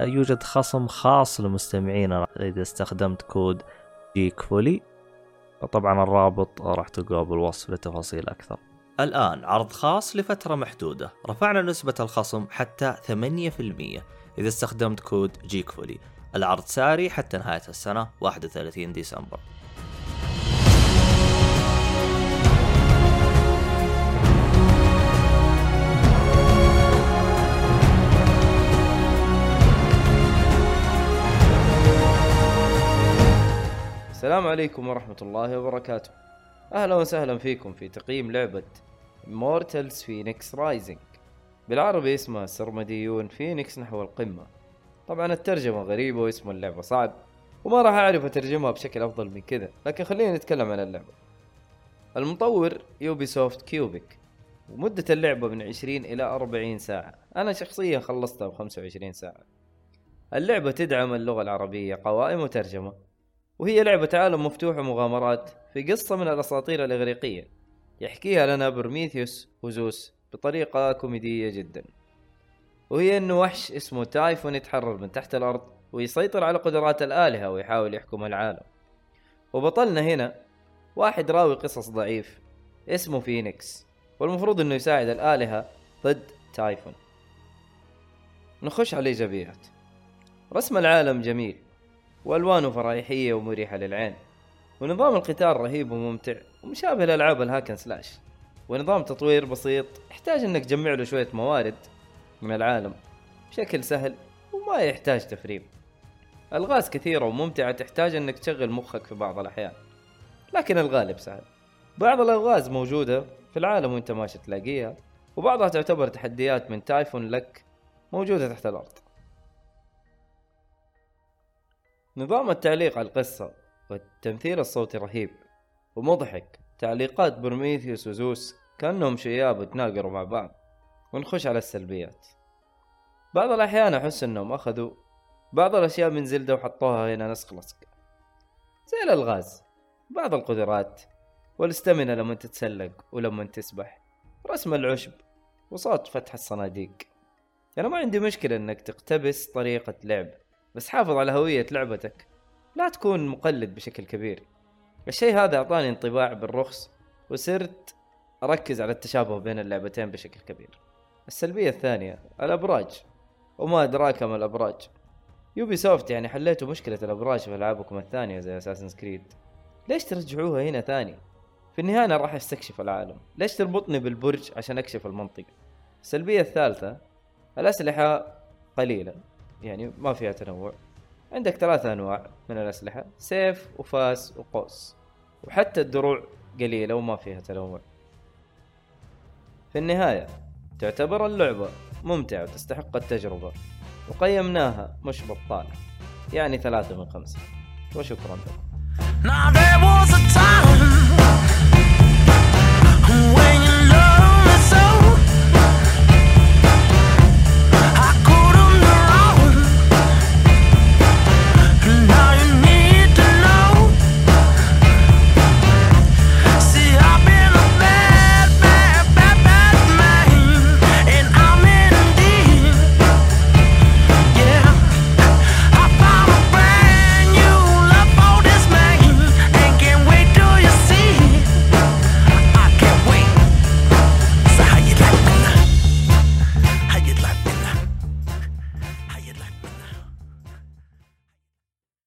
يوجد خصم خاص لمستمعينا إذا استخدمت كود جيك فولي طبعا الرابط راح تلقاه بالوصف لتفاصيل أكثر. الآن عرض خاص لفترة محدودة. رفعنا نسبة الخصم حتى 8% إذا استخدمت كود جيك فولي العرض ساري حتى نهاية السنة 31 ديسمبر. السلام عليكم ورحمة الله وبركاته. أهلا وسهلا فيكم في تقييم لعبة Immortals Fenyx Rising بالعربي اسمها سرمديون فينيكس نحو القمة. طبعا الترجمة غريبة واسم اللعبة صعب وما راح أعرف أترجمها بشكل أفضل من كذا لكن خلينا نتكلم عن اللعبة. المطور Ubisoft Quebec ومدة اللعبة من 20 إلى 40 ساعة. أنا شخصيا خلصتها ب 25 ساعة. اللعبة تدعم اللغة العربية قوائم وترجمة. وهي لعبة عالم مفتوح ومغامرات في قصة من الأساطير الإغريقية. يحكيها لنا برميثيوس وزوس بطريقة كوميدية جدا. وهي إنه وحش اسمه تايفون يتحرر من تحت الأرض ويسيطر على قدرات الآلهة ويحاول يحكم العالم. وبطلنا هنا واحد راوي قصص ضعيف اسمه فينيكس والمفروض إنه يساعد الآلهة ضد تايفون. نخش على الايجابيات رسم العالم جميل. والوانه فرايحيه ومريحة للعين. ونظام القتال رهيب وممتع ومشابه لألعاب ال hack and slash. ونظام تطوير بسيط يحتاج إنك تجمع له شوية موارد من العالم بشكل سهل وما يحتاج تفريم ألغاز كثيرة وممتعة تحتاج إنك تشغل مخك في بعض الأحيان لكن الغالب سهل. بعض الألغاز موجودة في العالم وأنت ماشي تلاقيها وبعضها تعتبر تحديات من تايفون لك موجودة تحت الأرض. نظام التعليق على القصة والتمثيل الصوتي رهيب ومضحك. تعليقات برميثيوس وزوس كأنهم شياب وتناقروا مع بعض ونخش على السلبيات. بعض الأحيان أحس أنهم أخذوا بعض الأشياء من زلدة وحطوها هنا نسخ لصق. زي الألغاز بعض القدرات والاستمنة لما تتسلق ولما تسبح رسم العشب وصوت فتح الصناديق. أنا ما عندي مشكلة أنك تقتبس طريقة لعب. بس حافظ على هوية لعبتك. لا تكون مقلد بشكل كبير. الشيء هذا أعطاني انطباع بالرخص وصرت أركز على التشابه بين اللعبتين بشكل كبير. السلبية الثانية الأبراج. وما أدراك ما الأبراج. Ubisoft يعني حليتوا مشكلة الأبراج في ألعابكم الثانية زي Assassin's Creed ليش ترجعوها هنا ثاني؟ في النهاية أنا راح أستكشف العالم. ليش تربطني بالبرج عشان أكشف المنطقة؟ السلبية الثالثة الأسلحة قليلة. يعني ما فيها تنوع. عندك ثلاثة أنواع من الأسلحة سيف وفاس وقوس. وحتى الدروع قليلة وما فيها تنوع. في النهاية تعتبر اللعبة ممتعة وتستحق التجربة. وقيمناها مش بطالة. يعني ثلاثة من خمسة. وشكرا لكم.